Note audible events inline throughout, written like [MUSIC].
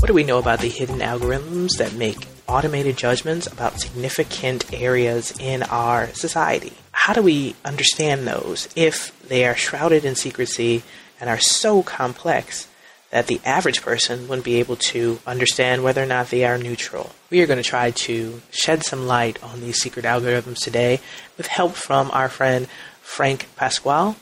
What do we know about the hidden algorithms that make automated judgments about significant areas in our society? How do we understand those if they are shrouded in secrecy and are so complex that the average person wouldn't be able to understand whether or not they are neutral? We are going to try to shed some light on these secret algorithms today with help from our friend Frank Pasquale,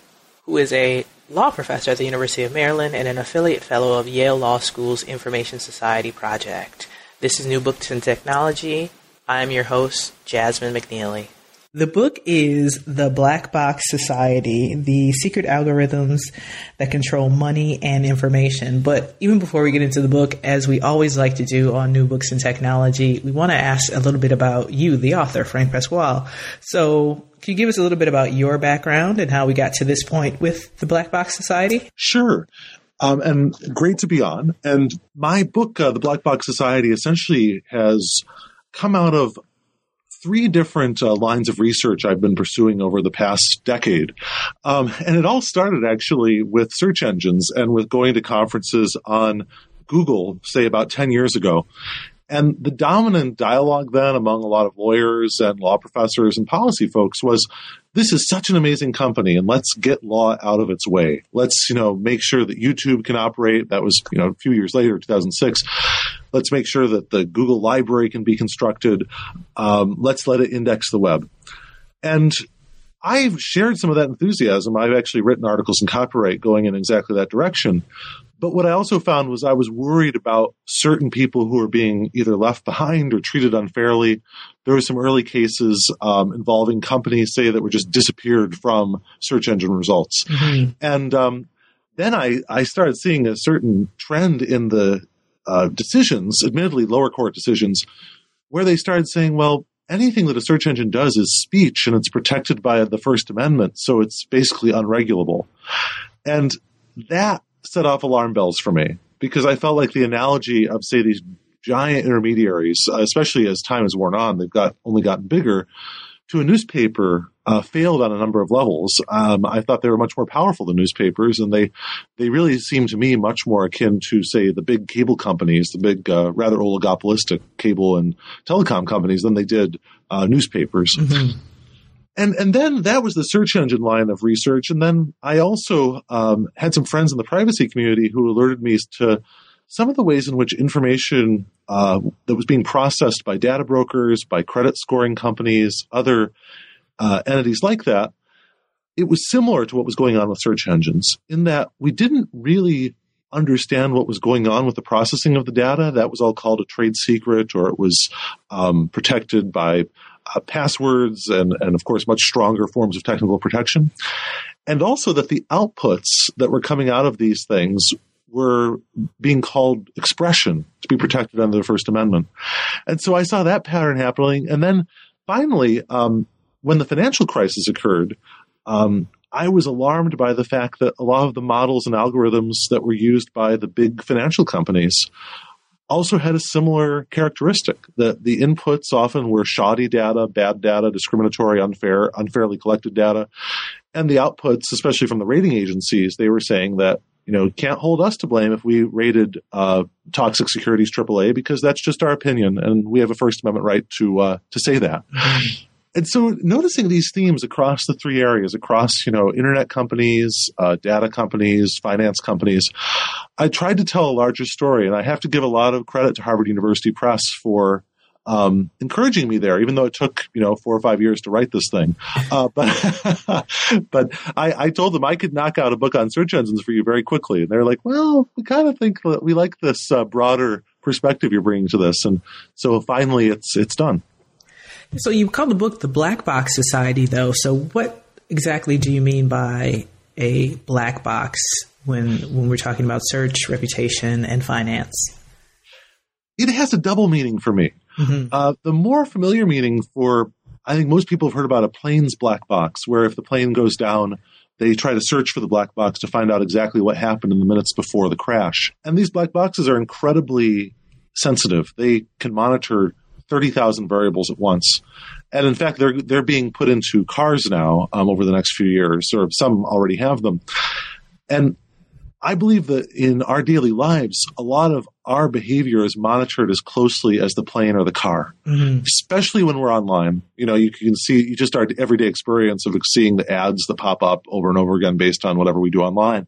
who is a law professor at the University of Maryland and an affiliate fellow of Yale Law School's Information Society Project. This is New Books in Technology. I am your host, Jasmine McNealy. The book is The Black Box Society, the secret algorithms that control money and information. But even before we get into the book, as we always like to do on New Books in Technology, we want to ask a little bit about you, the author, Frank Pasquale. So, can you give us a little bit about your background and how we got to this point with the Black Box Society? Sure. Um, and great to be on. And my book, uh, The Black Box Society, essentially has come out of three different uh, lines of research I've been pursuing over the past decade. Um, and it all started actually with search engines and with going to conferences on Google, say about 10 years ago. And the dominant dialogue then among a lot of lawyers and law professors and policy folks was this is such an amazing company and let's get law out of its way. Let's, you know, make sure that YouTube can operate. That was, you know, a few years later, 2006. Let's make sure that the Google library can be constructed. Um, let's let it index the web. And I've shared some of that enthusiasm. I've actually written articles in copyright going in exactly that direction. But what I also found was I was worried about certain people who were being either left behind or treated unfairly. There were some early cases um, involving companies, say, that were just disappeared from search engine results. Mm-hmm. And um, then I, I started seeing a certain trend in the uh, decisions, admittedly lower court decisions, where they started saying, well, anything that a search engine does is speech and it's protected by the First Amendment, so it's basically unregulable. And that set off alarm bells for me because I felt like the analogy of, say, these giant intermediaries, especially as time has worn on, they've got only gotten bigger, to a newspaper uh, failed on a number of levels. Um, I thought they were much more powerful than newspapers, and they they really seemed to me much more akin to, say, the big cable companies, the big uh, rather oligopolistic cable and telecom companies, than they did uh, newspapers. Mm-hmm and and then that was the search engine line of research. And then I also um, had some friends in the privacy community who alerted me to some of the ways in which information uh, that was being processed by data brokers, by credit scoring companies, other uh, entities like that, it was similar to what was going on with search engines in that we didn't really understand what was going on with the processing of the data. That was all called a trade secret, or it was um, protected by uh, passwords and, and, of course, much stronger forms of technical protection. And also that the outputs that were coming out of these things were being called expression to be protected under the First Amendment. And so I saw that pattern happening. And then finally, um, when the financial crisis occurred, um, I was alarmed by the fact that a lot of the models and algorithms that were used by the big financial companies also had a similar characteristic that the inputs often were shoddy data, bad data, discriminatory, unfair, unfairly collected data. And the outputs, especially from the rating agencies, they were saying that, you know, can't hold us to blame if we rated uh, toxic securities AAA because that's just our opinion, and we have a First Amendment right to uh, to say that. [SIGHS] And so noticing these themes across the three areas, across, you know, internet companies, uh, data companies, finance companies, I tried to tell a larger story. And I have to give a lot of credit to Harvard University Press for um, encouraging me there, even though it took you know four or five years to write this thing. Uh, [LAUGHS] but but I, I, told them I could knock out a book on search engines for you very quickly, and they're like, "Well, we kind of think that we like this uh, broader perspective you're bringing to this," and so finally, it's it's done. So you call the book the Black Box Society, though. So what exactly do you mean by a black box when when we're talking about search, reputation, and finance? It has a double meaning for me. Mm-hmm. Uh, the more familiar meaning for I think most people have heard about a plane's black box, where if the plane goes down, they try to search for the black box to find out exactly what happened in the minutes before the crash. And these black boxes are incredibly sensitive. They can monitor 30,000 variables at once. And in fact, they're, they're being put into cars now um, over the next few years, or some already have them. And I believe that in our daily lives, a lot of our behavior is monitored as closely as the plane or the car, mm-hmm. especially when we're online. You know, you can see you just our everyday experience of seeing the ads that pop up over and over again based on whatever we do online.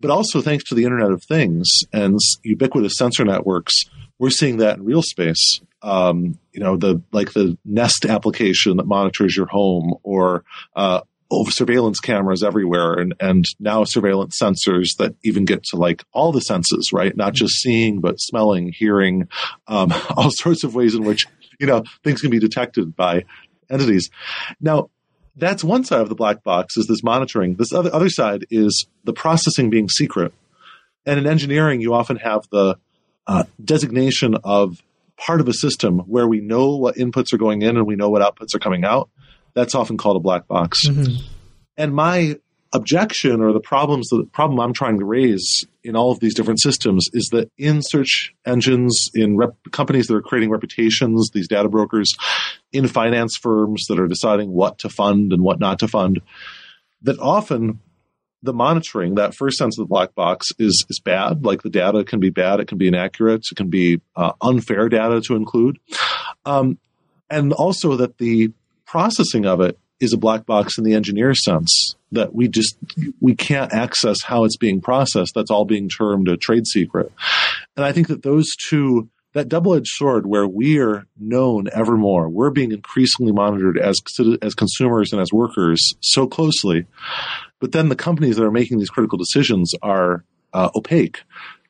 But also, thanks to the Internet of Things and ubiquitous sensor networks, we're seeing that in real space. Um, you know, the like the Nest application that monitors your home, or uh, surveillance cameras everywhere and, and now surveillance sensors that even get to like all the senses, right? Not just seeing, but smelling, hearing, um, [LAUGHS] all sorts of ways in which, you know, things can be detected by entities. Now, that's one side of the black box is this monitoring. This other, other side is the processing being secret. And in engineering, you often have the uh, designation of part of a system where we know what inputs are going in and we know what outputs are coming out that's often called a black box. Mm-hmm. And my objection or the problems the problem I'm trying to raise in all of these different systems is that in search engines, in rep- companies that are creating reputations, these data brokers, in finance firms that are deciding what to fund and what not to fund, that often the monitoring, that first sense of the black box, is is bad. Like the data can be bad, it can be inaccurate, it can be uh, unfair data to include, um, and also that the processing of it is a black box in the engineer sense that we just we can't access how it's being processed. That's all being termed a trade secret. And i think that those two that double-edged sword where we are known ever more we're being increasingly monitored as as consumers and as workers so closely but then the companies that are making these critical decisions are uh, opaque.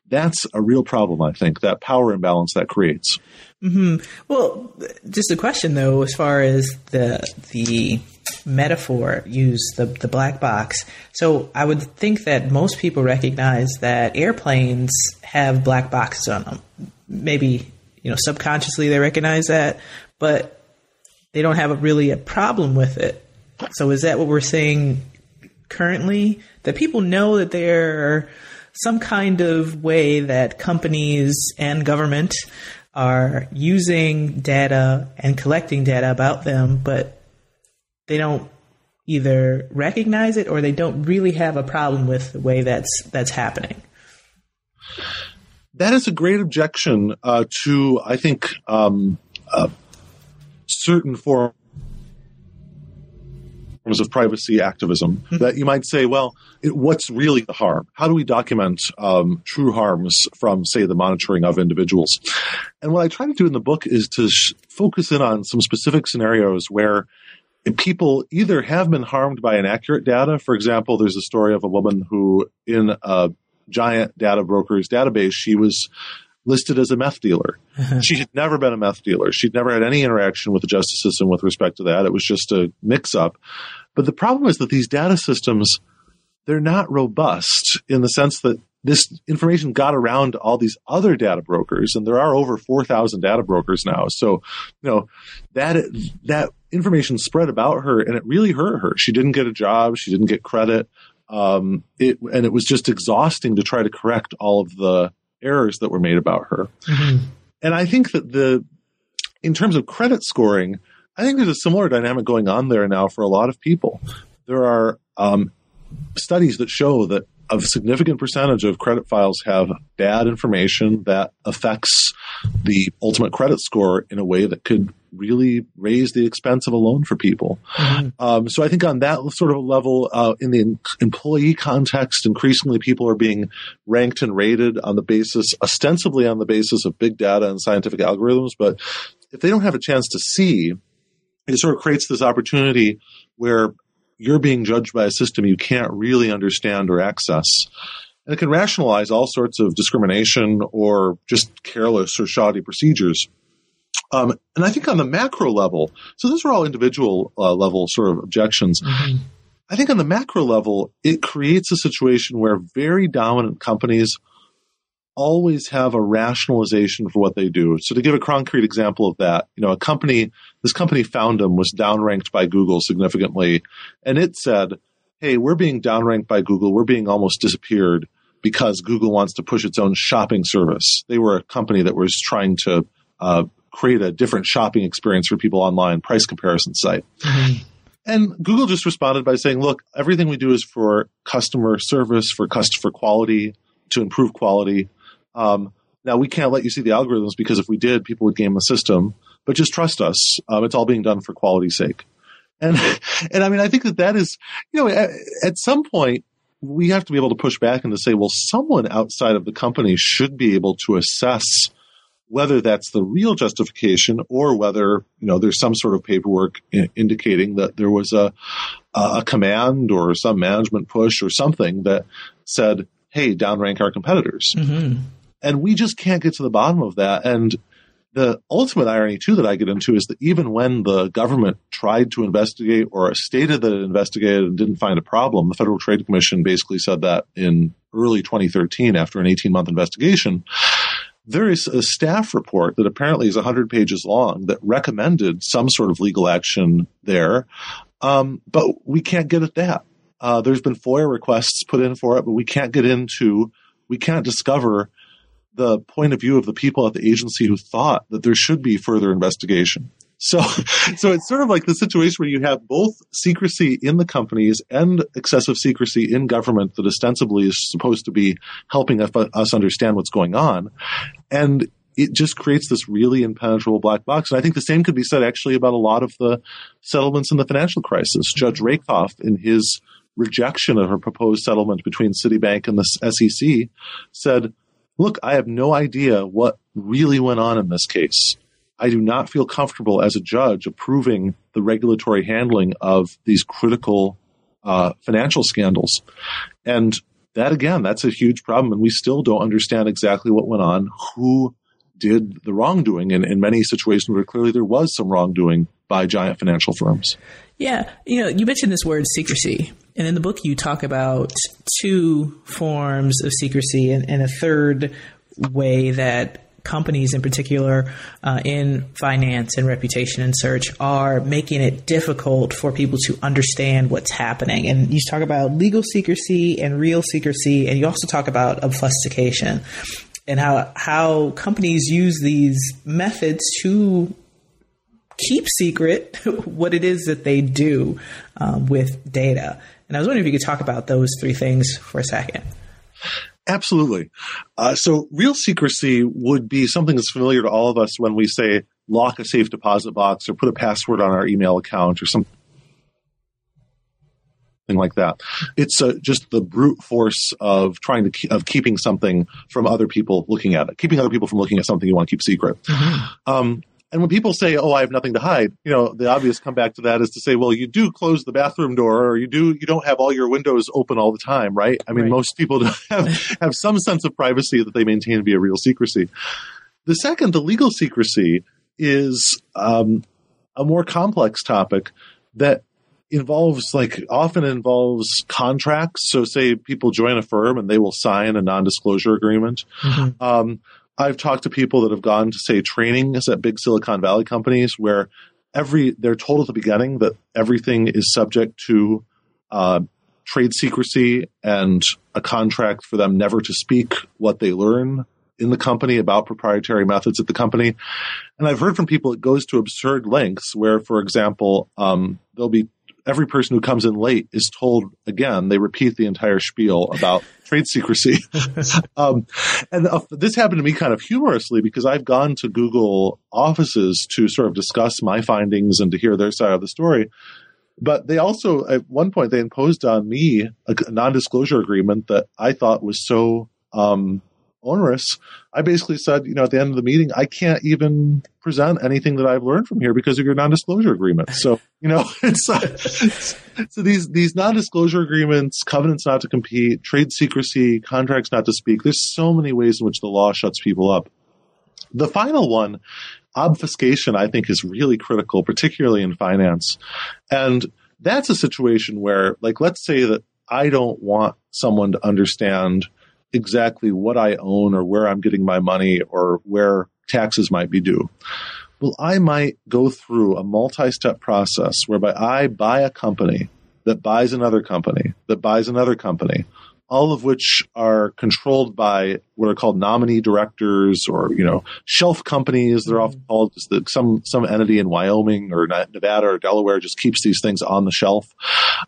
That's a real problem i think that power imbalance that creates Mm-hmm. Well, just a question though, as far as the the metaphor used, the the black box. So I would think that most people recognize that airplanes have black boxes on them. Maybe you know subconsciously they recognize that, but they don't have a, really a problem with it. So is that what we're saying currently? That people know that there are some kind of way that companies and government are using data and collecting data about them, but they don't either recognize it or they don't really have a problem with the way that's that's happening. That is a great objection uh, to, I think, um, uh, certain forms forms of privacy activism mm-hmm. that you might say, well, it, what's really the harm? How do we document um, true harms from, say, the monitoring of individuals? And what I try to do in the book is to sh- focus in on some specific scenarios where people either have been harmed by inaccurate data. For example, there's a story of a woman who, in a giant data broker's database, she was listed as a meth dealer. she had never been a meth dealer. She'd never had any interaction with the justice system with respect to that. It was just a mix up. But the problem is that these data systems, they're not robust in the sense that this information got around all these other data brokers, and there are over 4,000 data brokers now. So, you know, that, that information spread about her and it really hurt her. She didn't get a job. She didn't get credit. Um, it, and it was just exhausting to try to correct all of the errors that were made about her. Mm-hmm. And I think that the, in terms of credit scoring, I think there's a similar dynamic going on there now for a lot of people. There are um, studies that show that a significant percentage of credit files have bad information that affects the ultimate credit score in a way that could really raise the expense of a loan for people. Mm-hmm. Um, so I think on that sort of level, uh, in the employee context, increasingly people are being ranked and rated on the basis, ostensibly on the basis of big data and scientific algorithms. But if they don't have a chance to see, it sort of creates this opportunity where you're being judged by a system you can't really understand or access. And it can rationalize all sorts of discrimination or just careless or shoddy procedures. Um, and I think on the macro level, so those are all individual uh, level sort of objections. Mm-hmm. I think on the macro level, it creates a situation where very dominant companies always have a rationalization for what they do. So to give a concrete example of that, you know, a company, this company Foundem was downranked by Google significantly, and it said, "Hey, we're being downranked by Google. We're being almost disappeared because Google wants to push its own shopping service." They were a company that was trying to uh, create a different shopping experience for people online, price comparison site. Mm-hmm. And Google just responded by saying, "Look, everything we do is for customer service, for customer quality, to improve quality." Um, now we can't let you see the algorithms because if we did, people would game the system. But just trust us; um, it's all being done for quality's sake. And [LAUGHS] and I mean, I think that that is, you know, at, at some point we have to be able to push back and to say, well, someone outside of the company should be able to assess whether that's the real justification or whether you know there's some sort of paperwork indicating that there was a a command or some management push or something that said, "Hey, downrank our competitors." Mm-hmm and we just can't get to the bottom of that. And the ultimate irony too that I get into is that even when the government tried to investigate or stated that it investigated and didn't find a problem, the Federal Trade Commission basically said that in early 2013 after an 18 month investigation. There is a staff report that apparently is 100 pages long that recommended some sort of legal action there, um, but we can't get at that. Uh, there's been FOIA requests put in for it, but we can't get into, we can't discover the point of view of the people at the agency who thought that there should be further investigation. So, [LAUGHS] so it's sort of like the situation where you have both secrecy in the companies and excessive secrecy in government that ostensibly is supposed to be helping us understand what's going on. And it just creates this really impenetrable black box. And I think the same could be said actually about a lot of the settlements in the financial crisis. Judge Rakoff, in his rejection of a proposed settlement between Citibank and the SEC, said, look, I have no idea what really went on in this case. I do not feel comfortable as a judge approving the regulatory handling of these critical uh, financial scandals. And that, again, that's a huge problem. And we still don't understand exactly what went on, who did the wrongdoing, and in many situations where clearly there was some wrongdoing by giant financial firms. Yeah. You know, you mentioned this word secrecy. And in the book, you talk about two forms of secrecy and, and a third way that companies in particular uh, in finance and reputation and search are making it difficult for people to understand what's happening. And you talk about legal secrecy and real secrecy, and you also talk about obfuscation and how how companies use these methods to keep secret [LAUGHS] what it is that they do um, with data. And I was wondering if you could talk about those three things for a second. Absolutely. Uh, so, real secrecy would be something that's familiar to all of us when we say lock a safe deposit box or put a password on our email account or something like that. It's uh, just the brute force of trying to keep, of keeping something from other people looking at it, keeping other people from looking at something you want to keep secret. Mm-hmm. Um, and when people say, "Oh, I have nothing to hide," you know, the obvious comeback to that is to say, "Well, you do close the bathroom door, or you do you don't have all your windows open all the time, right?" I mean, right. most people [LAUGHS] have have some sense of privacy that they maintain to be a real secrecy. The second, the legal secrecy, is um, a more complex topic that involves like often involves contracts. So, say people join a firm and they will sign a non-disclosure agreement. Mm-hmm. Um, I've talked to people that have gone to say trainings at big Silicon Valley companies where every they're told at the beginning that everything is subject to uh, trade secrecy and a contract for them never to speak what they learn in the company about proprietary methods at the company. And I've heard from people it goes to absurd lengths where, for example, um, there'll be every person who comes in late is told again, they repeat the entire spiel about [LAUGHS] trade secrecy. [LAUGHS] um, and uh, this happened to me kind of humorously because I've gone to Google offices to sort of discuss my findings and to hear their side of the story. But they also, at one point, they imposed on me a non disclosure agreement that I thought was so um, onerous, I basically said, you know, at the end of the meeting, I can't even present anything that I've learned from here because of your non-disclosure agreement. So, you know, [LAUGHS] it's, uh, so these these non-disclosure agreements, covenants not to compete, trade secrecy, contracts not to speak. There's so many ways in which the law shuts people up. The final one, obfuscation, I think is really critical, particularly in finance. And that's a situation where, like, let's say that I don't want someone to understand exactly what I own or where I'm getting my money or where taxes might be due. Well, I might go through a multi step process whereby I buy a company that buys another company that buys another company all of which are controlled by what are called nominee directors or you know shelf companies. They're often called the, some some entity in Wyoming or Nevada or Delaware just keeps these things on the shelf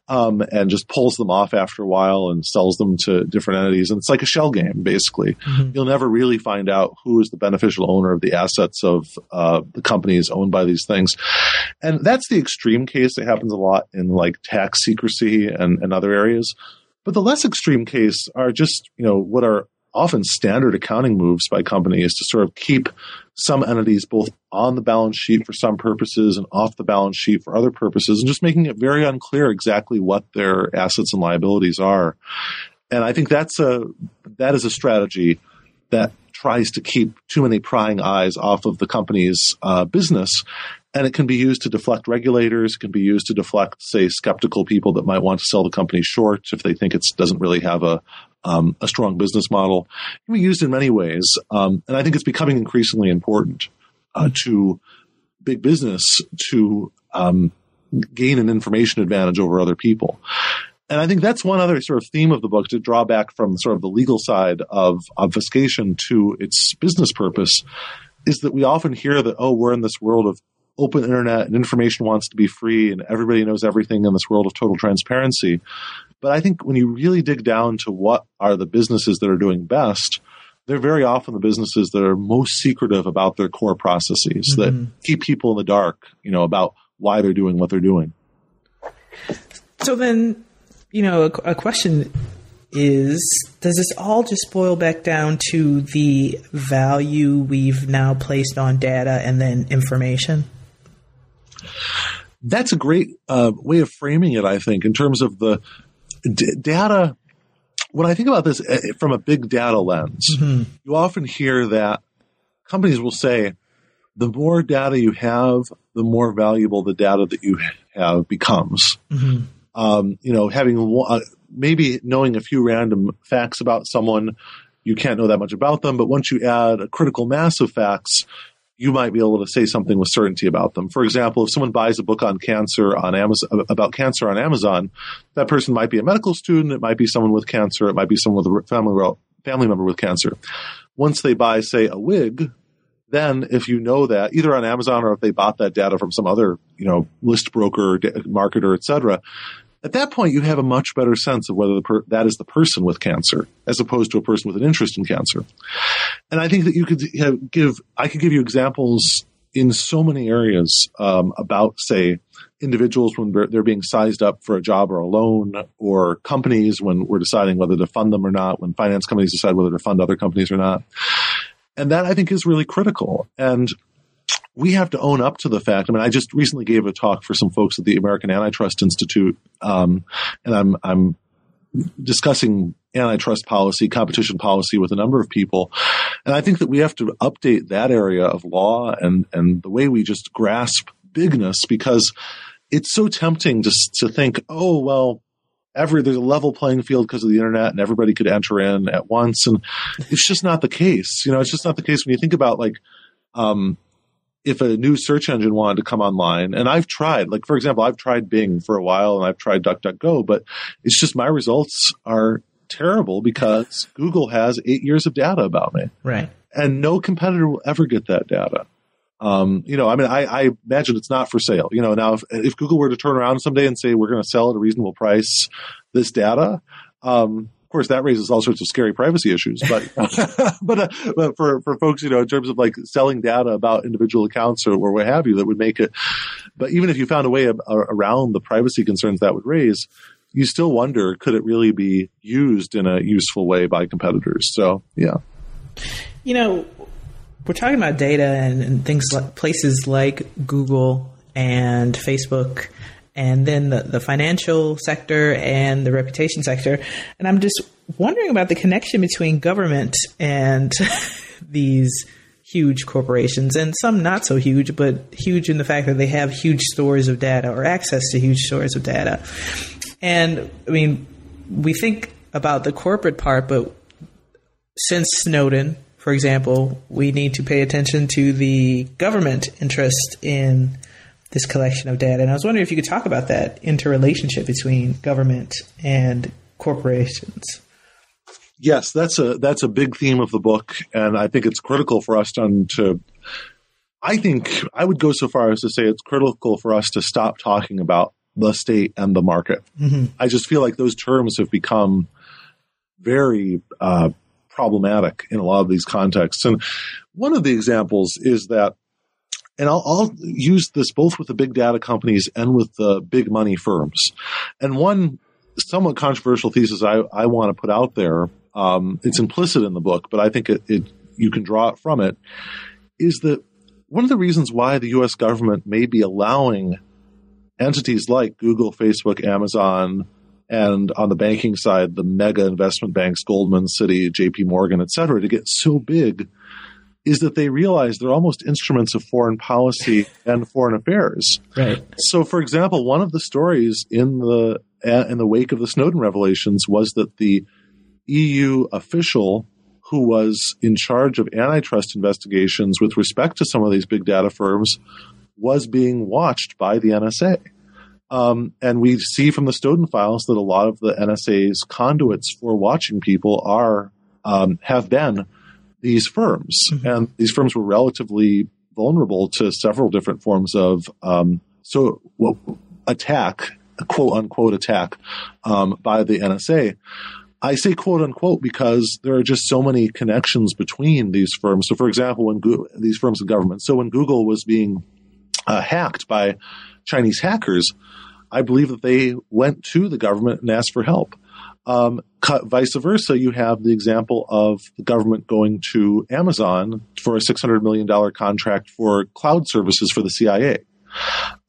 um, and just pulls them off after a while and sells them to different entities. And it's like a shell game basically. Mm-hmm. You'll never really find out who is the beneficial owner of the assets of uh, the companies owned by these things. And that's the extreme case. It happens a lot in like tax secrecy and, and other areas. But the less extreme case are just, you know, what are often standard accounting moves by companies to sort of keep some entities both on the balance sheet for some purposes and off the balance sheet for other purposes and just making it very unclear exactly what their assets and liabilities are. And I think that's a that is a strategy that tries to keep too many prying eyes off of the company's uh, business and it can be used to deflect regulators. It can be used to deflect, say, skeptical people that might want to sell the company short if they think it doesn't really have a um, a strong business model. It can be used in many ways, um, and I think it's becoming increasingly important uh, to big business to um, gain an information advantage over other people. And I think that's one other sort of theme of the book to draw back from sort of the legal side of obfuscation to its business purpose is that we often hear that, oh, we're in this world of open internet and information wants to be free and everybody knows everything in this world of total transparency. But I think when you really dig down to what are the businesses that are doing best, they're very often the businesses that are most secretive about their core processes mm-hmm. that keep people in the dark, you know, about why they're doing what they're doing. So then, you know, a, a question is does this all just boil back down to the value we've now placed on data and then information? That's a great uh, way of framing it, I think, in terms of the d- data. When I think about this uh, from a big data lens, mm-hmm. you often hear that companies will say, the more data you have, the more valuable the data that you have becomes. Mm-hmm. Um, you know, having uh, maybe knowing a few random facts about someone, you can't know that much about them. But once you add a critical mass of facts, you might be able to say something with certainty about them. For example, if someone buys a book on cancer on Amazon about cancer on Amazon, that person might be a medical student, it might be someone with cancer, it might be someone with a family family member with cancer. Once they buy, say, a wig, then if you know that either on Amazon or if they bought that data from some other, you know, list broker, marketer, et cetera, at that point, you have a much better sense of whether per- that is the person with cancer as opposed to a person with an interest in cancer. And I think that you could have, give, I could give you examples in so many areas um, about, say, individuals when they're being sized up for a job or a loan, or companies when we're deciding whether to fund them or not, when finance companies decide whether to fund other companies or not. And that I think is really critical. And we have to own up to the fact. I mean, I just recently gave a talk for some folks at the American Antitrust Institute, um, and I'm I'm discussing antitrust policy, competition policy with a number of people, and I think that we have to update that area of law and and the way we just grasp bigness because it's so tempting to to think, oh well, every there's a level playing field because of the internet and everybody could enter in at once and it's just not the case you know it's just not the case when you think about like um, if a new search engine wanted to come online, and I've tried, like for example, I've tried Bing for a while and I've tried DuckDuckGo, but it's just my results are terrible because Google has eight years of data about me. Right. And no competitor will ever get that data. Um, you know, I mean, I, I, imagine it's not for sale. You know, now if, if Google were to turn around someday and say we're going to sell at a reasonable price this data, um, course, that raises all sorts of scary privacy issues. But [LAUGHS] [LAUGHS] but, uh, but for for folks, you know, in terms of like selling data about individual accounts or, or what have you, that would make it. But even if you found a way of, around the privacy concerns that would raise, you still wonder could it really be used in a useful way by competitors? So yeah. You know, we're talking about data and, and things like places like Google and Facebook and then the, the financial sector and the reputation sector. And I'm just wondering about the connection between government and [LAUGHS] these huge corporations and some not so huge, but huge in the fact that they have huge stores of data or access to huge stores of data. And I mean, we think about the corporate part, but since Snowden, for example, we need to pay attention to the government interest in this collection of data. And I was wondering if you could talk about that interrelationship between government and corporations. Yes, that's a that's a big theme of the book, and I think it's critical for us to, to I think I would go so far as to say it's critical for us to stop talking about the state and the market. Mm-hmm. I just feel like those terms have become very uh, problematic in a lot of these contexts. And one of the examples is that and I'll, I'll, use this both with the big data companies and with the big money firms. And one somewhat controversial thesis I, I want to put out there, um, it's implicit in the book, but I think it, it, you can draw it from it, is that one of the reasons why the U.S. government may be allowing entities like Google, Facebook, Amazon, and on the banking side, the mega investment banks, Goldman, Citi, J.P. Morgan, et cetera, to get so big is that they realize they're almost instruments of foreign policy [LAUGHS] and foreign affairs. Right. So, for example, one of the stories in the in the wake of the Snowden revelations was that the EU official who was in charge of antitrust investigations with respect to some of these big data firms was being watched by the NSA. Um, and we see from the Snowden files that a lot of the NSA's conduits for watching people are um, have been these firms, mm-hmm. and these firms were relatively vulnerable to several different forms of um, so well, attack, quote unquote attack um, by the NSA. I say quote unquote because there are just so many connections between these firms. So, for example, when Google, these firms and government, so when Google was being uh, hacked by Chinese hackers, I believe that they went to the government and asked for help. Um, vice versa, you have the example of the government going to Amazon for a $600 million contract for cloud services for the CIA.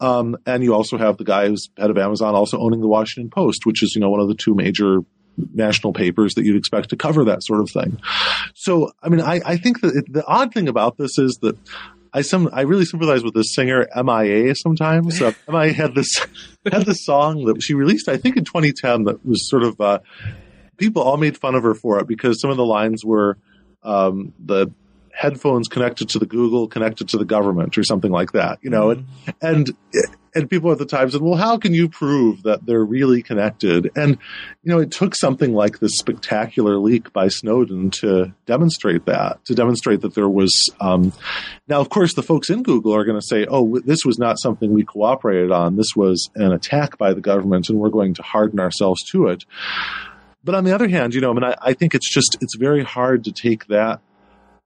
Um, and you also have the guy who's head of Amazon also owning the Washington Post, which is, you know, one of the two major national papers that you'd expect to cover that sort of thing. So, I mean, I, I think that it, the odd thing about this is that I some I really sympathize with this singer MIA sometimes. Uh, MIA had this [LAUGHS] had this song that she released, I think, in 2010 that was sort of uh, people all made fun of her for it because some of the lines were um, the headphones connected to the Google, connected to the government, or something like that. You know, mm-hmm. and and and people at the time said, "Well, how can you prove that they're really connected?" And you know, it took something like this spectacular leak by Snowden to demonstrate that, to demonstrate that there was. Um, now, of course, the folks in Google are going to say, "Oh, this was not something we cooperated on. This was an attack by the government, and we're going to harden ourselves to it." But on the other hand, you know, I mean, I, I think it's just it's very hard to take that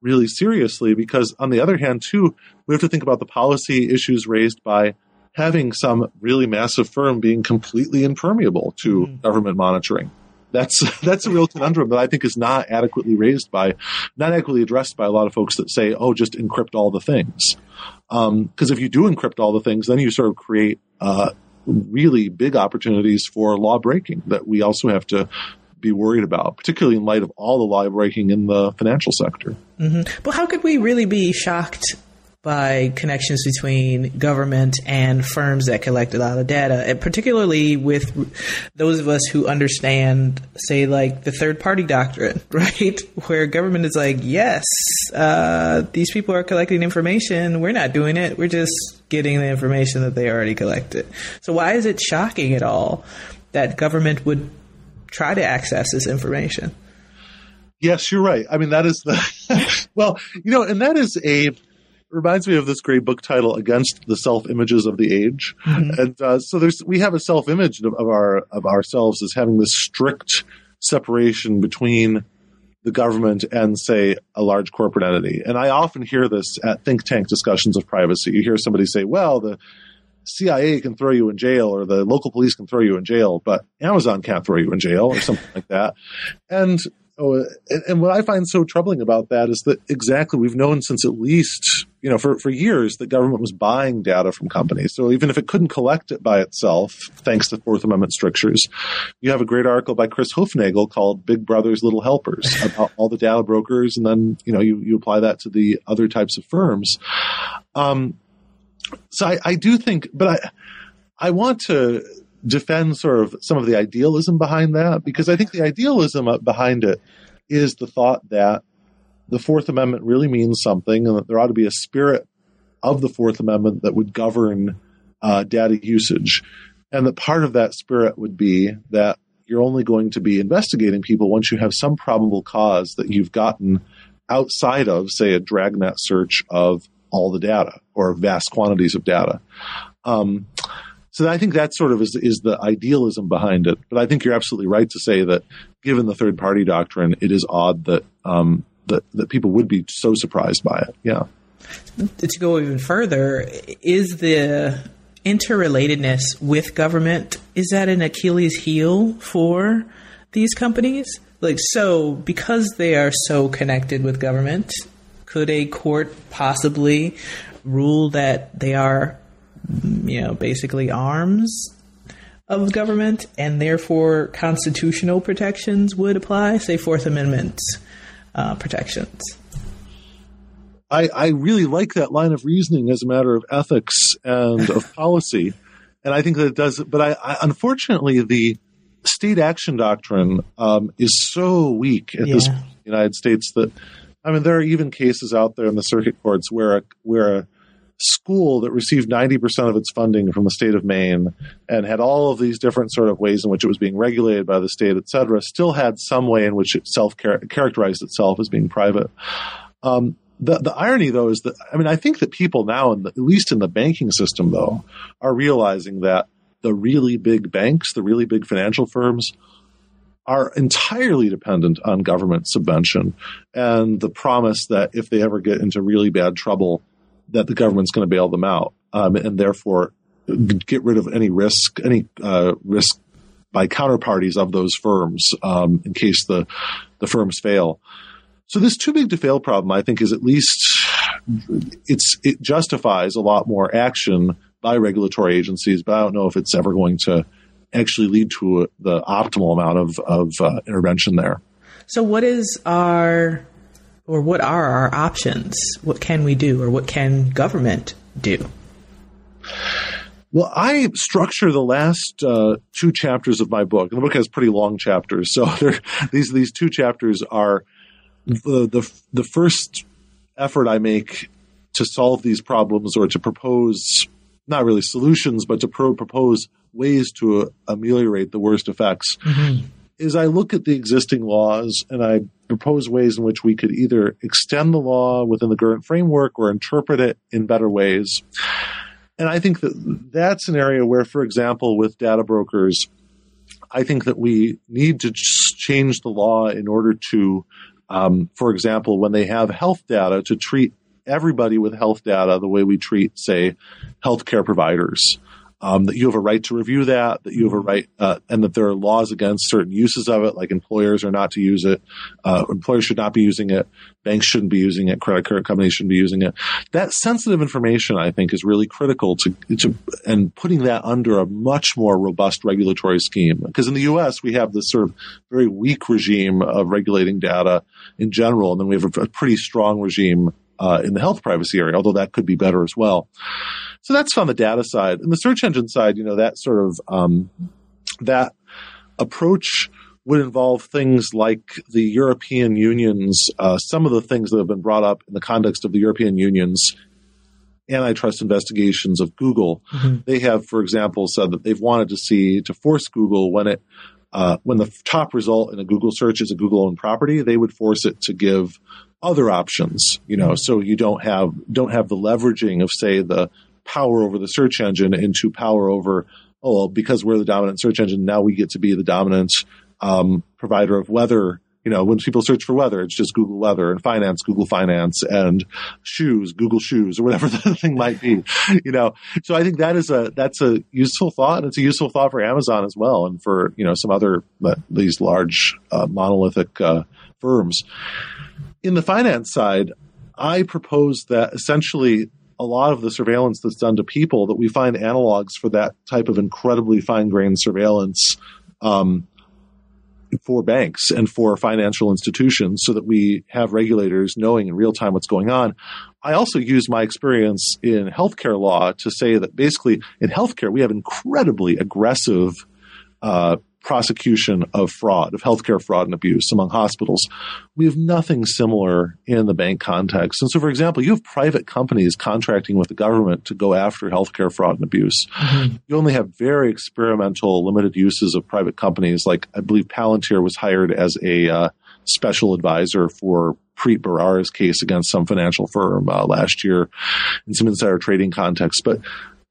really seriously because on the other hand too we have to think about the policy issues raised by having some really massive firm being completely impermeable to mm. government monitoring that's [LAUGHS] that's a real conundrum that I think is not adequately raised by, not adequately addressed by a lot of folks that say, "Oh, just encrypt all the things." Because um, if you do encrypt all the things, then you sort of create uh, really big opportunities for law breaking that we also have to be worried about, particularly in light of all the law breaking in the financial sector. Mm-hmm. But how could we really be shocked by connections between government and firms that collect a lot of data, and particularly with those of us who understand, say, like the third party doctrine, [LAUGHS] right? Where government is like, yes, uh, these people are collecting information. We're not doing it. We're just getting the information that they already collected. So, why is it shocking at all that government would try to access this information. Yes, you're right. I mean, that is the [LAUGHS] well, you know, and that is a reminds me of this great book title against the self images of the age mm-hmm. and uh, so there's we have a self image of, of, our of ourselves as having this strict separation between the government and say a large corporate entity and i often hear this at think tank discussions of privacy you hear somebody say well the CIA can throw you in jail or the local police can throw you in jail, but Amazon can't throw you in jail or something like that. And Oh, and, and, what I find so troubling about that is that exactly we've known since at least you know for, for years that government was buying data from companies. So even if it couldn't collect it by itself, thanks to Fourth Amendment strictures, you have a great article by Chris Hoofnagle called "Big Brothers Little Helpers" [LAUGHS] about all the data brokers, and then you know you you apply that to the other types of firms. Um, so I, I do think, but I I want to defend sort of some of the idealism behind that because I think the idealism behind it is the thought that the Fourth Amendment really means something and that there ought to be a spirit of the Fourth Amendment that would govern uh, data usage. And that part of that spirit would be that you're only going to be investigating people once you have some probable cause that you've gotten outside of, say, a dragnet search of all the data or vast quantities of data. Um, so I think that sort of is, is the idealism behind it. But I think you're absolutely right to say that given the third party doctrine, it is odd that, um, that, that people would be so surprised by it. Yeah. To go even further, is the interrelatedness with government, is that an Achilles heel for these companies? Like, so because they are so connected with government, could a court possibly rule that they are you know, basically arms of government, and therefore constitutional protections would apply, say Fourth Amendment uh, protections. I, I really like that line of reasoning as a matter of ethics and of [LAUGHS] policy, and I think that it does. But I, I unfortunately the state action doctrine um, is so weak at yeah. this United States that I mean there are even cases out there in the circuit courts where a, where a school that received 90% of its funding from the state of Maine and had all of these different sort of ways in which it was being regulated by the state, et cetera, still had some way in which it self characterized itself as being private. Um, the, the irony, though, is that I mean, I think that people now, the, at least in the banking system, though, are realizing that the really big banks, the really big financial firms, are entirely dependent on government subvention and the promise that if they ever get into really bad trouble, that the government's going to bail them out, um, and therefore get rid of any risk, any uh, risk by counterparties of those firms um, in case the the firms fail. So this too big to fail problem, I think, is at least it's it justifies a lot more action by regulatory agencies, but I don't know if it's ever going to actually lead to the optimal amount of of uh, intervention there. So, what is our or what are our options? What can we do, or what can government do? Well, I structure the last uh, two chapters of my book, the book has pretty long chapters. So [LAUGHS] these these two chapters are the, the the first effort I make to solve these problems or to propose not really solutions, but to pro- propose ways to uh, ameliorate the worst effects. Mm-hmm is I look at the existing laws and I propose ways in which we could either extend the law within the current framework or interpret it in better ways. And I think that that's an area where, for example, with data brokers, I think that we need to change the law in order to, um, for example, when they have health data, to treat everybody with health data the way we treat, say, healthcare providers um, that you have a right to review that, that you have a right, uh, and that there are laws against certain uses of it, like employers are not to use it, uh, employers should not be using it, banks shouldn't be using it, credit card companies shouldn't be using it. That sensitive information, I think, is really critical to, to and putting that under a much more robust regulatory scheme. Because in the U.S., we have this sort of very weak regime of regulating data in general, and then we have a, a pretty strong regime uh, in the health privacy area, although that could be better as well. So that's on the data side. And the search engine side, you know, that sort of um, that approach would involve things like the European Union's uh, some of the things that have been brought up in the context of the European Union's antitrust investigations of Google. Mm-hmm. They have, for example, said that they've wanted to see to force Google when it uh, when the top result in a Google search is a Google owned property, they would force it to give other options. You know, mm-hmm. so you don't have don't have the leveraging of say the power over the search engine into power over, oh, well, because we're the dominant search engine, now we get to be the dominant um, provider of weather You know, when people search for weather, it's just Google weather and finance, Google finance and shoes, Google shoes or whatever [LAUGHS] the thing might be, you know. So I think that is a, that's a useful thought and it's a useful thought for Amazon as well and for, you know, some other, uh, these large uh, monolithic uh, firms. In the finance side, I propose that essentially a lot of the surveillance that's done to people that we find analogs for that type of incredibly fine grained surveillance um, for banks and for financial institutions so that we have regulators knowing in real time what's going on. I also use my experience in healthcare law to say that basically in healthcare, we have incredibly aggressive uh, prosecution of fraud, of healthcare fraud and abuse among hospitals. We have nothing similar in the bank context. And so, for example, you have private companies contracting with the government to go after healthcare fraud and abuse. Mm-hmm. You only have very experimental, limited uses of private companies. Like I believe Palantir was hired as a uh, special advisor for Preet Bharara's case against some financial firm uh, last year in some insider trading context. But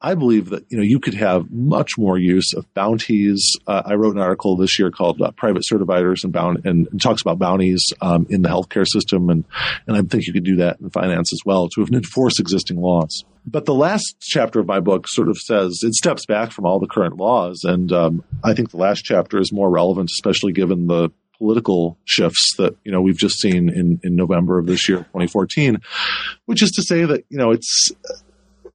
I believe that you know you could have much more use of bounties. Uh, I wrote an article this year called uh, "Private Certifiers and Bound" and, and talks about bounties um, in the healthcare system, and and I think you could do that in finance as well to enforce existing laws. But the last chapter of my book sort of says it steps back from all the current laws, and um, I think the last chapter is more relevant, especially given the political shifts that you know we've just seen in in November of this year, 2014, which is to say that you know it's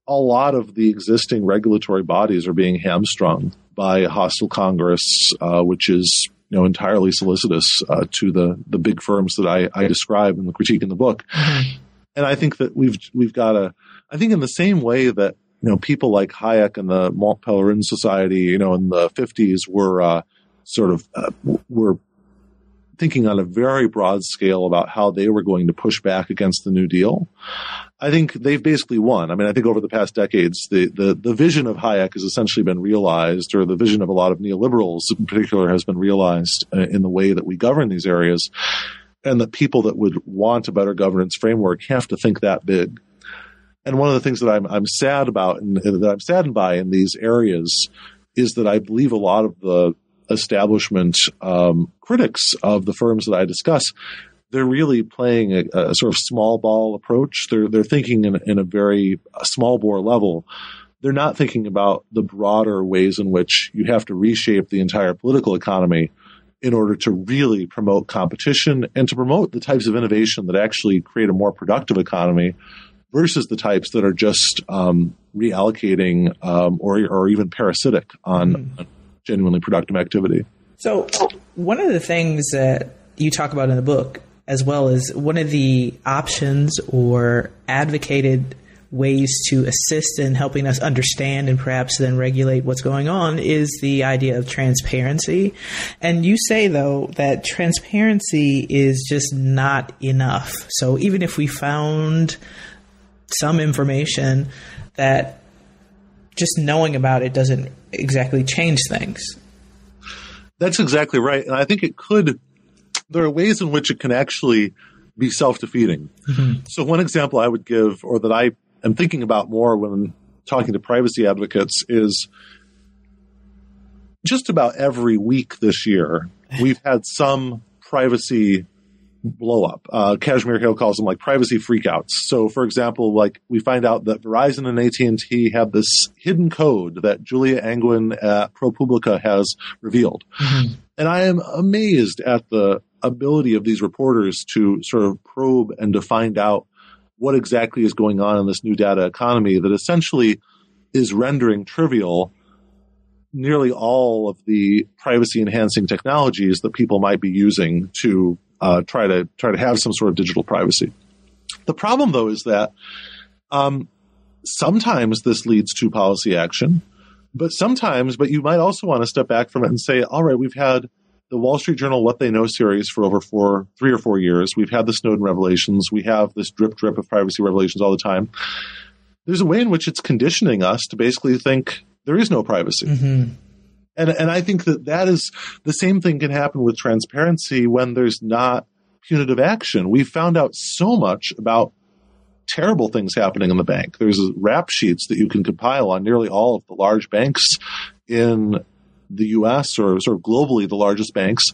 a lot of the existing regulatory bodies are being hamstrung by a hostile Congress, uh, which is you know entirely solicitous uh, to the the big firms that I, I describe in the critique in the book. Mm-hmm. And I think that we've we've got a I think in the same way that you know people like Hayek and the Mont Pelerin Society, you know, in the fifties were uh, sort of uh, were thinking on a very broad scale about how they were going to push back against the New Deal. I think they've basically won. I mean, I think over the past decades, the, the, the vision of Hayek has essentially been realized, or the vision of a lot of neoliberals in particular has been realized uh, in the way that we govern these areas. And that people that would want a better governance framework have to think that big. And one of the things that I'm, I'm sad about and that I'm saddened by in these areas is that I believe a lot of the establishment um, critics of the firms that I discuss they're really playing a, a, sort of small ball approach. They're they're thinking in, in a very small bore level. They're not thinking about the broader ways in which you have to reshape the entire political economy in order to really promote competition and to promote the types of innovation that actually create a more productive economy versus the types that are just um, reallocating um, or, or even parasitic on mm. Genuinely productive activity. So, one of the things that you talk about in the book as well as one of the options or advocated ways to assist in helping us understand and perhaps then regulate what's going on is the idea of transparency. And you say, though, that transparency is just not enough. So even if we found some information that just knowing about it doesn't exactly change things. That's exactly right. And I think it could there are ways in which it can actually be self defeating. Mm-hmm. So, one example I would give, or that I am thinking about more when talking to privacy advocates, is just about every week this year, we've had some privacy blow up. Uh, Kashmir Hill calls them like privacy freakouts. So, for example, like we find out that Verizon and AT and T have this hidden code that Julia Angwin at ProPublica has revealed, mm-hmm. and I am amazed at the ability of these reporters to sort of probe and to find out what exactly is going on in this new data economy that essentially is rendering trivial nearly all of the privacy enhancing technologies that people might be using to uh, try to try to have some sort of digital privacy. The problem, though, is that um, sometimes this leads to policy action, but sometimes, but you might also want to step back from it and say, all right, we've had the Wall Street Journal What They Know series for over four, three or four years. We've had the Snowden revelations. We have this drip drip of privacy revelations all the time. There's a way in which it's conditioning us to basically think there is no privacy. Mm-hmm. And, and I think that that is the same thing can happen with transparency when there's not punitive action. We've found out so much about terrible things happening in the bank. There's rap sheets that you can compile on nearly all of the large banks in the US or sort of globally the largest banks.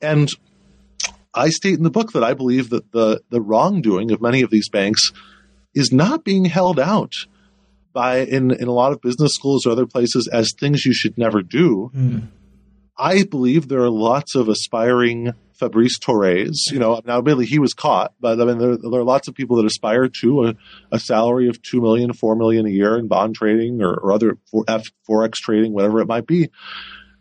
And I state in the book that I believe that the, the wrongdoing of many of these banks is not being held out by in, in a lot of business schools or other places as things you should never do. Mm. I believe there are lots of aspiring Fabrice Tourre. You know, now admittedly he was caught, but I mean there, there are lots of people that aspire to a, a, salary of two million, four million a year in bond trading or, or other forex trading, whatever it might be,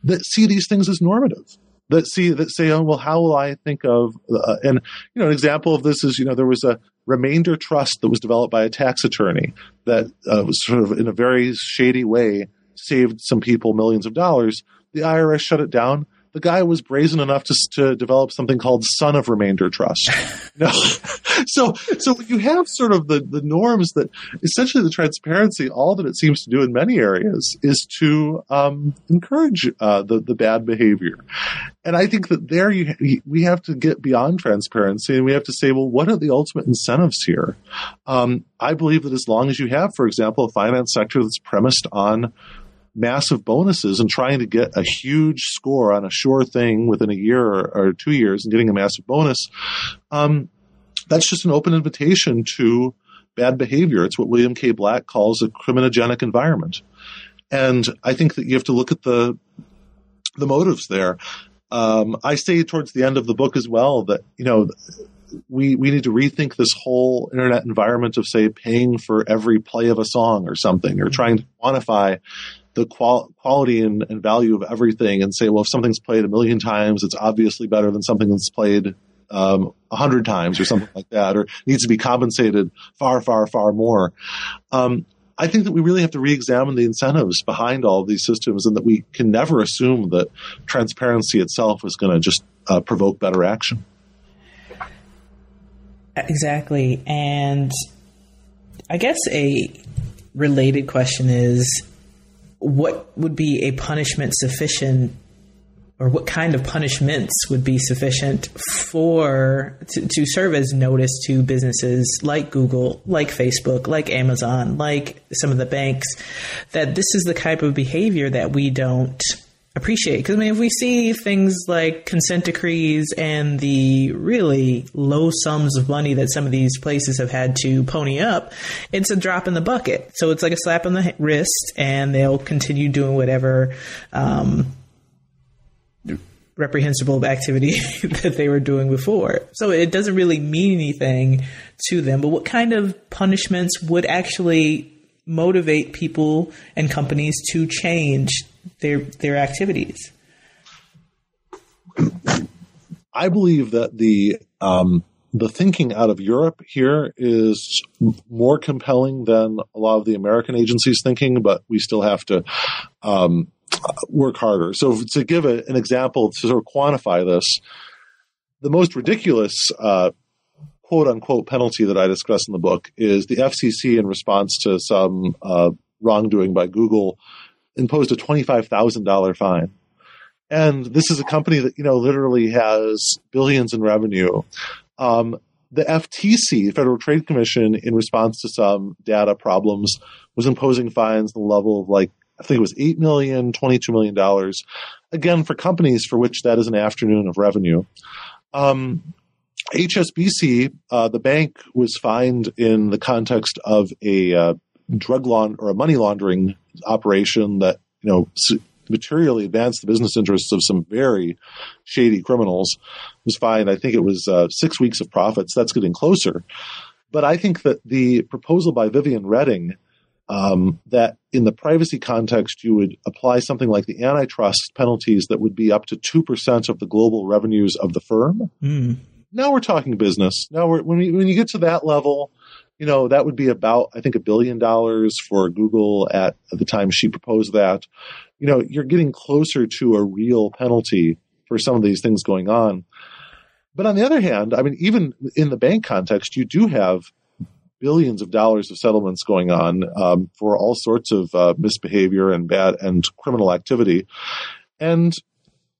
that see these things as normative that see that say, oh well, how will I think of? Uh, and you know, an example of this is you know there was a remainder trust that was developed by a tax attorney that uh, was sort of in a very shady way saved some people millions of dollars. The IRS shut it down the guy was brazen enough to, to develop something called son of remainder trust. [LAUGHS] no. so, so you have sort of the, the norms that essentially the transparency, all that it seems to do in many areas is to um, encourage uh, the, the bad behavior. And I think that there you, we have to get beyond transparency and we have to say, well, what are the ultimate incentives here? Um, I believe that as long as you have, for example, a finance sector that's premised on massive bonuses and trying to get a huge score on a sure thing within a year or, or two years and getting a massive bonus, um, that's just an open invitation to bad behavior. It's what William K. Black calls a criminogenic environment. And I think that you have to look at the the motives there. Um, I say towards the end of the book as well that you know we we need to rethink this whole internet environment of say paying for every play of a song or something, or mm-hmm. trying to quantify the qual- quality and, and, value of everything and say, well, if something's played a million times, it's obviously better than something that's played um, a hundred times or something like that, or needs to be compensated far, far, far more. Um, I think that we really have to re-examine the incentives behind all of these systems, and that we can never assume that transparency itself is going to just uh, provoke better action. Exactly, and I guess a related question is what would be a punishment sufficient or what kind of punishments would be sufficient for to, to, serve as notice to businesses like Google, like Facebook, like Amazon, like some of the banks that this is the type of behavior that we don't appreciate. Because I mean, if we see things like consent decrees and the really low sums of money that some of these places have had to pony up, it's a drop in the bucket. So it's like a slap on the wrist, and they'll continue doing whatever. Um, reprehensible activity [LAUGHS] that they were doing before. So it doesn't really mean anything to them. But what kind of punishments would actually motivate people and companies to change their their activities. I believe that the um, the thinking out of Europe here is more compelling than a lot of the American agencies' thinking, but we still have to um, work harder. So, to give a, an example to sort of quantify this, the most ridiculous uh, quote unquote penalty that I discuss in the book is the FCC in response to some uh, wrongdoing by Google imposed a $25,000 fine. And this is a company that, you know, literally has billions in revenue. Um, the FTC, Federal Trade Commission, in response to some data problems, was imposing fines the level of like, I think it was $8 million, $22 million. Again, for companies for which that is an afternoon of revenue. Um, HSBC, uh, the bank was fined in the context of a uh, drug laund or a money laundering operation that you know materially advanced the business interests of some very shady criminals was fined. I think it was uh, six weeks of profits. That's getting closer. But I think that the proposal by Viviane Reding um, that in the privacy context you would apply something like the antitrust penalties that would be up to 2% of the global revenues of the firm. Mm. Now we're talking business. Now we're, when, we, when you get to that level, you know, that would be about, I think, a billion dollars for Google at, the time she proposed that. You know, you're getting closer to a real penalty for some of these things going on. But on the other hand, I mean, even in the bank context, you do have billions of dollars of settlements going on um, for all sorts of uh, misbehavior and bad and criminal activity. And,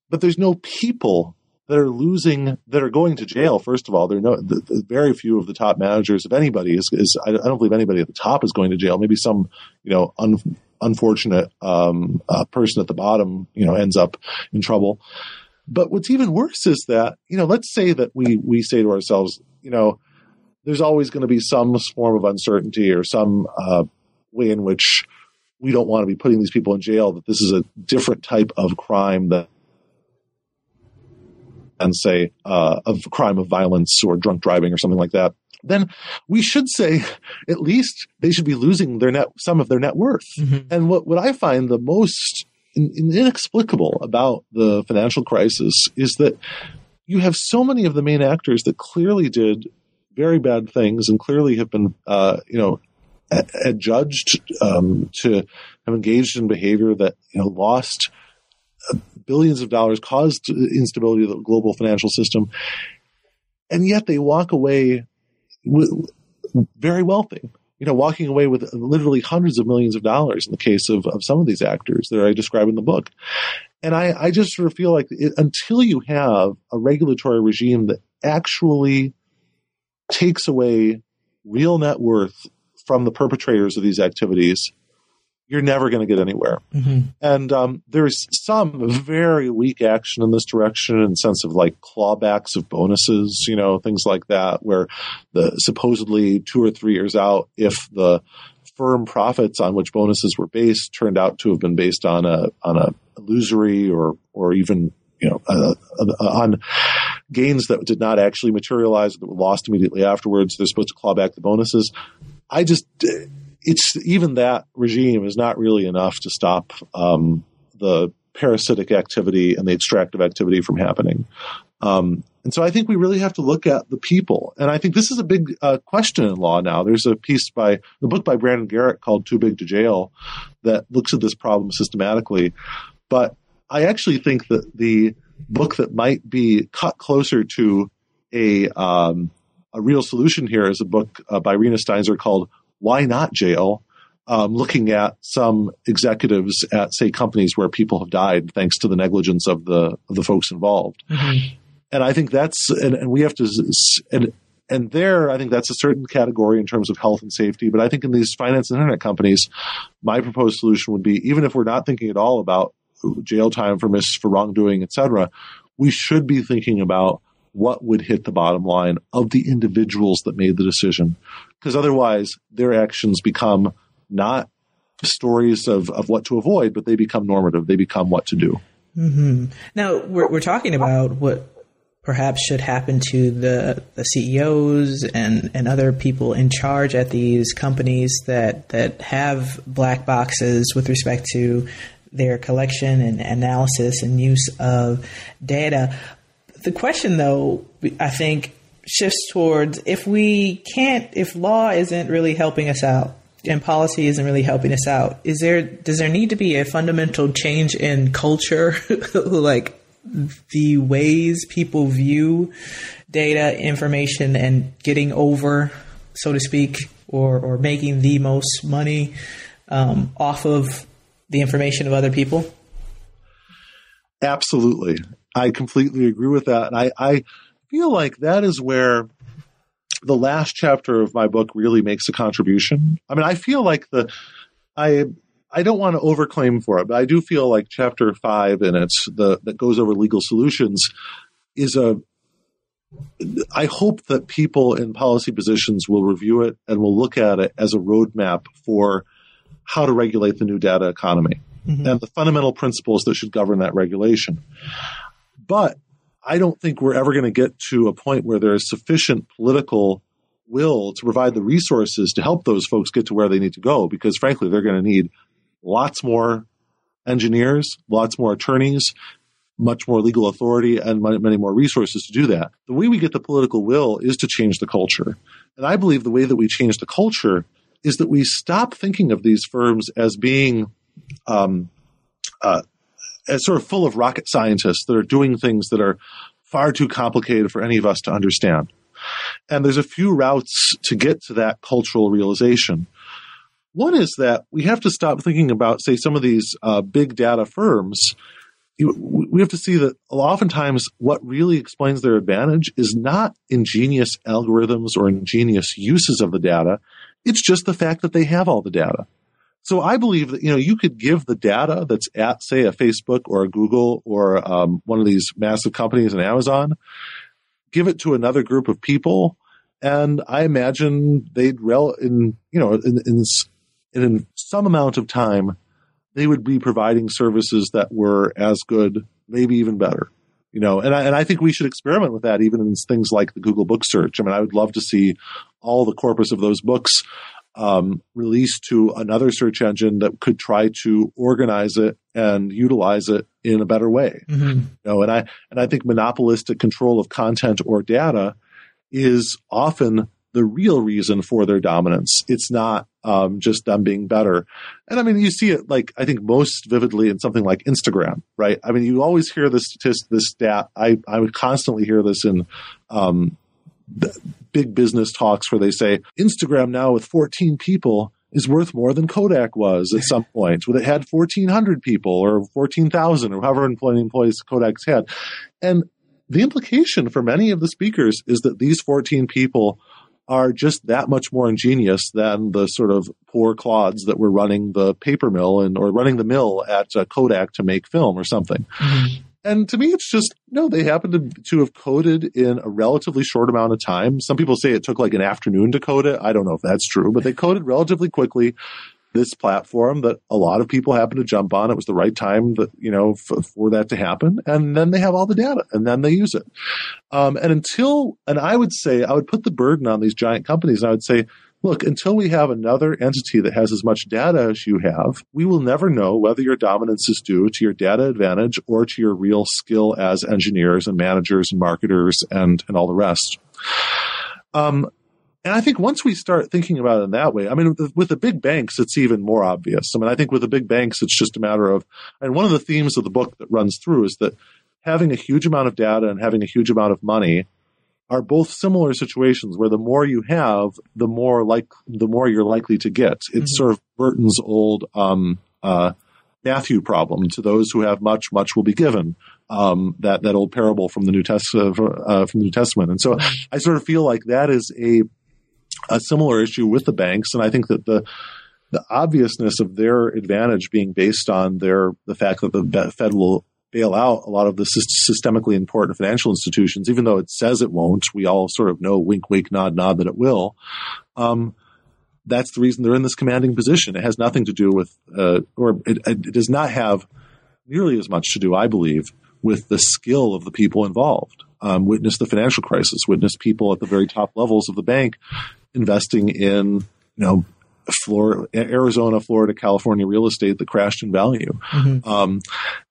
but there's no people that are losing, that are going to jail. First of all, there are no, the, the very few of the top managers, of anybody is, is I, don't believe anybody at the top is going to jail. Maybe some, you know, un, unfortunate um, uh, person at the bottom, you know, ends up in trouble. But what's even worse is that, you know, let's say that we, we say to ourselves, you know, there's always going to be some form of uncertainty or some uh, way in which we don't want to be putting these people in jail, that this is a different type of crime that and say uh, of crime of violence or drunk driving or something like that, then we should say [LAUGHS] at least they should be losing their net some of their net worth. Mm-hmm. And what, what I find the most in, in inexplicable about the financial crisis is that you have so many of the main actors that clearly did very bad things and clearly have been, uh, you know, adjudged um, to have engaged in behavior that you know lost billions of dollars, caused instability of the global financial system, and yet they walk away very wealthy. You know, walking away with literally hundreds of millions of dollars in the case of, of some of these actors that I describe in the book. And I, I just sort of feel like it, until you have a regulatory regime that actually takes away real net worth from the perpetrators of these activities, you're never going to get anywhere. Mm-hmm. And um, there's some very weak action in this direction in the sense of like clawbacks of bonuses, you know, things like that, where the supposedly two or three years out, if the firm profits on which bonuses were based turned out to have been based on a on a illusory or or even you know uh, uh, on gains that did not actually materialize that were lost immediately afterwards. They're supposed to claw back the bonuses. I just it's even that regime is not really enough to stop um, the parasitic activity and the extractive activity from happening. Um, and so I think we really have to look at the people. And I think this is a big uh, question in law now. There's a piece by the book by Brandon Garrett called Too Big to Jail that looks at this problem systematically. But I actually think that the book that might be cut closer to a um, a real solution here is a book uh, by Rena Steinzor called why not jail? Um, looking at some executives at say companies where people have died thanks to the negligence of the of the folks involved. Mm-hmm. And I think that's and, and we have to and and there I think that's a certain category in terms of health and safety. But I think in these finance and internet companies, my proposed solution would be even if we're not thinking at all about jail time for mis for wrongdoing, et cetera, we should be thinking about what would hit the bottom line of the individuals that made the decision. Because otherwise, their actions become not stories of, of what to avoid, but they become normative. They become what to do. Mm-hmm. Now, we're, we're talking about what perhaps should happen to the, the CEOs and, and other people in charge at these companies that, that have black boxes with respect to their collection and analysis and use of data. The question, though, I think shifts towards if we can't, if law isn't really helping us out and policy isn't really helping us out, is there does there need to be a fundamental change in culture, [LAUGHS] like the ways people view data, information, and getting over, so to speak, or or making the most money um, off of the information of other people? Absolutely. I completely agree with that. And I, I feel like that is where the last chapter of my book really makes a contribution. I mean, I feel like the, I, I don't want to overclaim for it, but I do feel like chapter five and it's the, that goes over legal solutions is a, I hope that people in policy positions will review it and will look at it as a roadmap for how to regulate the new data economy mm-hmm. and the fundamental principles that should govern that regulation. But I don't think we're ever going to get to a point where there is sufficient political will to provide the resources to help those folks get to where they need to go because frankly they're going to need lots more engineers, lots more attorneys, much more legal authority and many more resources to do that. The way we get the political will is to change the culture. And I believe the way that we change the culture is that we stop thinking of these firms as being um, uh, as sort of full of rocket scientists that are doing things that are far too complicated for any of us to understand. And there's a few routes to get to that cultural realization. One is that we have to stop thinking about, say, some of these uh, big data firms. We have to see that oftentimes what really explains their advantage is not ingenious algorithms or ingenious uses of the data. It's just the fact that they have all the data. So I believe that you know you could give the data that's at say a Facebook or a Google or um, one of these massive companies in Amazon, give it to another group of people, and I imagine they'd rel in you know in, in, in some amount of time they would be providing services that were as good, maybe even better. You know, and I, and I think we should experiment with that even in things like the Google book search. I mean, I would love to see all the corpus of those books um, released to another search engine that could try to organize it and utilize it in a better way. Mm-hmm. You know, and I and I think monopolistic control of content or data is often the real reason for their dominance. It's not um, just them being better. And I mean, you see it like I think most vividly in something like Instagram, right? I mean, you always hear this statistic, this stat. I I would constantly hear this in um, big business talks where they say Instagram now with 14 people is worth more than Kodak was at some point when it had 1,400 people or 14,000 or however many employees Kodak's had. And the implication for many of the speakers is that these 14 people are just that much more ingenious than the sort of poor clods that were running the paper mill and or running the mill at uh, Kodak to make film or something. Mm-hmm. And to me, it's just no. They happen to to have coded in a relatively short amount of time. Some people say it took like an afternoon to code it. I don't know if that's true, but they coded relatively quickly this platform that a lot of people happen to jump on. It was the right time that, you know, f- for that to happen. And then they have all the data and then they use it. Um, and until, and I would say, I would put the burden on these giant companies. I would say, look, until we have another entity that has as much data as you have, we will never know whether your dominance is due to your data advantage or to your real skill as engineers and managers and marketers and, and all the rest. Um, and I think once we start thinking about it in that way, I mean, with the, with the, big banks, it's even more obvious. I mean, I think with the big banks, it's just a matter of, and one of the themes of the book that runs through is that having a huge amount of data and having a huge amount of money are both similar situations where the more you have, the more like, the more you're likely to get. It's mm-hmm. sort of Merton's old, um, uh, Matthew problem. To those who have much, much will be given. Um, that that old parable from the New Testament, uh, from the New Testament, and so mm-hmm. I sort of feel like that is a a similar issue with the banks, and I think that the the obviousness of their advantage being based on their the fact that the Fed will bail out a lot of the systemically important financial institutions, even though it says it won't. We all sort of know, wink, wink, nod, nod, that it will. Um, that's the reason they're in this commanding position. It has nothing to do with, uh, or it, it does not have nearly as much to do, I believe, with the skill of the people involved. Um, witness the financial crisis, witness people at the very top levels of the bank investing in, you know, Florida, Arizona, Florida, California real estate that crashed in value. Mm-hmm. Um,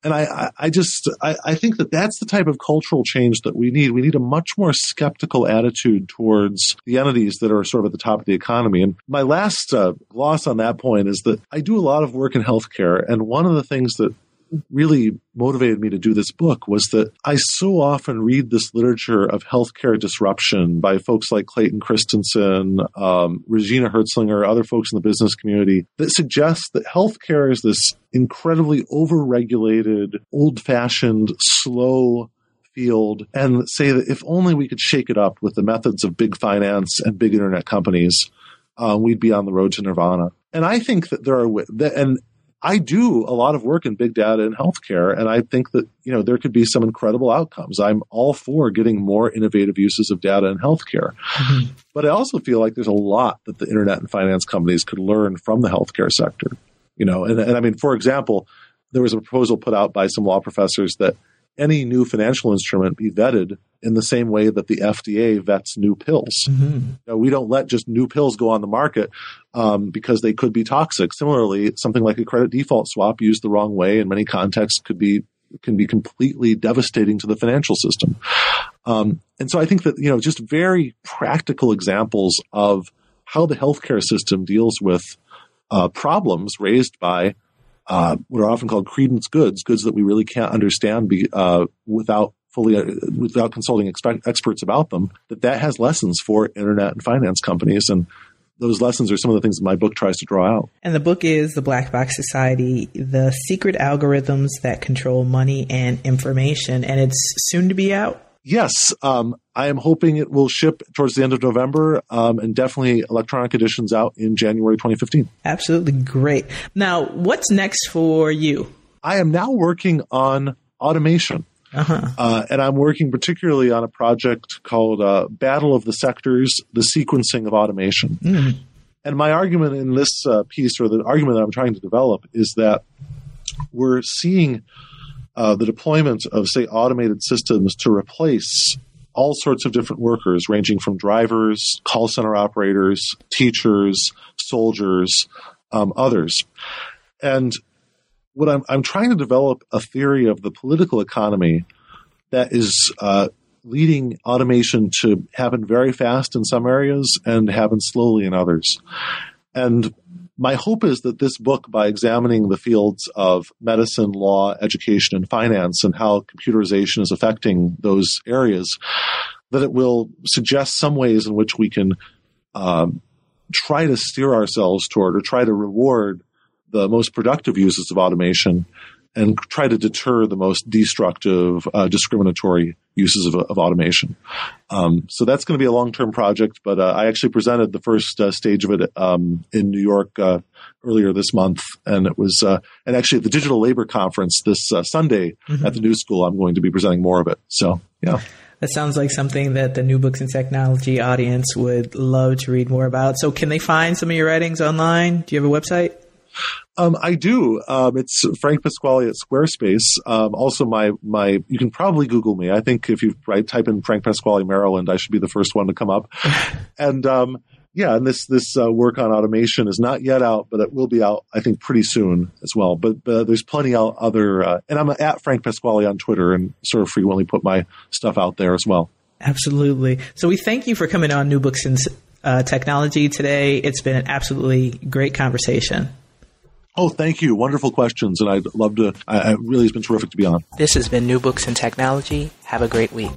and I, I just, I, I, think that that's the type of cultural change that we need. We need a much more skeptical attitude towards the entities that are sort of at the top of the economy. And my last uh, gloss on that point is that I do a lot of work in healthcare. And one of the things that really motivated me to do this book was that I so often read this literature of healthcare disruption by folks like Clayton Christensen, um, Regina Herzlinger, other folks in the business community that suggests that healthcare is this incredibly overregulated, old fashioned, slow field and say that if only we could shake it up with the methods of big finance and big internet companies, uh, we'd be on the road to nirvana. And I think that there are, and I do a lot of work in big data and healthcare, and I think that you know there could be some incredible outcomes. I'm all for getting more innovative uses of data in healthcare, mm-hmm. but I also feel like there's a lot that the internet and finance companies could learn from the healthcare sector. You know, and, and I mean, for example, there was a proposal put out by some law professors that any new financial instrument be vetted in the same way that the FDA vets new pills. Mm-hmm. You know, we don't let just new pills go on the market um, because they could be toxic. Similarly, something like a credit default swap used the wrong way in many contexts could be can be completely devastating to the financial system. Um, and so I think that you know just very practical examples of how the healthcare system deals with uh, problems raised by uh, what are often called credence goods, goods that we really can't understand be, uh, without fully uh, without consulting expe- experts about them. That that has lessons for internet and finance companies, and those lessons are some of the things that my book tries to draw out. And the book is The Black Box Society: The Secret Algorithms That Control Money and Information, and it's soon to be out. Yes, um, I am hoping it will ship towards the end of November, um, and definitely electronic editions out in January 2015. Absolutely great. Now, what's next for you? I am now working on automation. Uh-huh. Uh, and I'm working particularly on a project called uh, Battle of the Sectors, the sequencing of automation. Mm. And my argument in this uh, piece, or the argument that I'm trying to develop, is that we're seeing uh, the deployment of, say, automated systems to replace all sorts of different workers, ranging from drivers, call center operators, teachers, soldiers, um, others. And what I'm, I'm trying to develop a theory of the political economy that is uh, leading automation to happen very fast in some areas and happen slowly in others. And my hope is that this book, by examining the fields of medicine, law, education, and finance and how computerization is affecting those areas, that it will suggest some ways in which we can um, try to steer ourselves toward or try to reward the most productive uses of automation and try to deter the most destructive, uh, discriminatory uses of, of automation. Um, so that's going to be a long term project, but uh, I actually presented the first uh, stage of it um, in New York uh, earlier this month, and it was uh, and actually at the Digital Labor Conference this uh, Sunday mm-hmm. at the New School, I'm going to be presenting more of it. So yeah. That sounds like something that the New Books in Technology audience would love to read more about. So, can they find some of your writings online? Do you have a website? Um, I do. Um, it's Frank Pasquale at Squarespace. Um, also, my my you can probably Google me. I think if you type in Frank Pasquale Maryland, I should be the first one to come up. [LAUGHS] and um, yeah, and this this uh, work on automation is not yet out, but it will be out. I think pretty soon as well. But, but there's plenty of other. Uh, and I'm at Frank Pasquale on Twitter, and sort of frequently put my stuff out there as well. Absolutely. So we thank you for coming on New Books in uh, Technology today. It's been an absolutely great conversation. Oh, thank you. Wonderful questions. And I'd love to, I, it really has been terrific to be on. This has been New Books in Technology. Have a great week.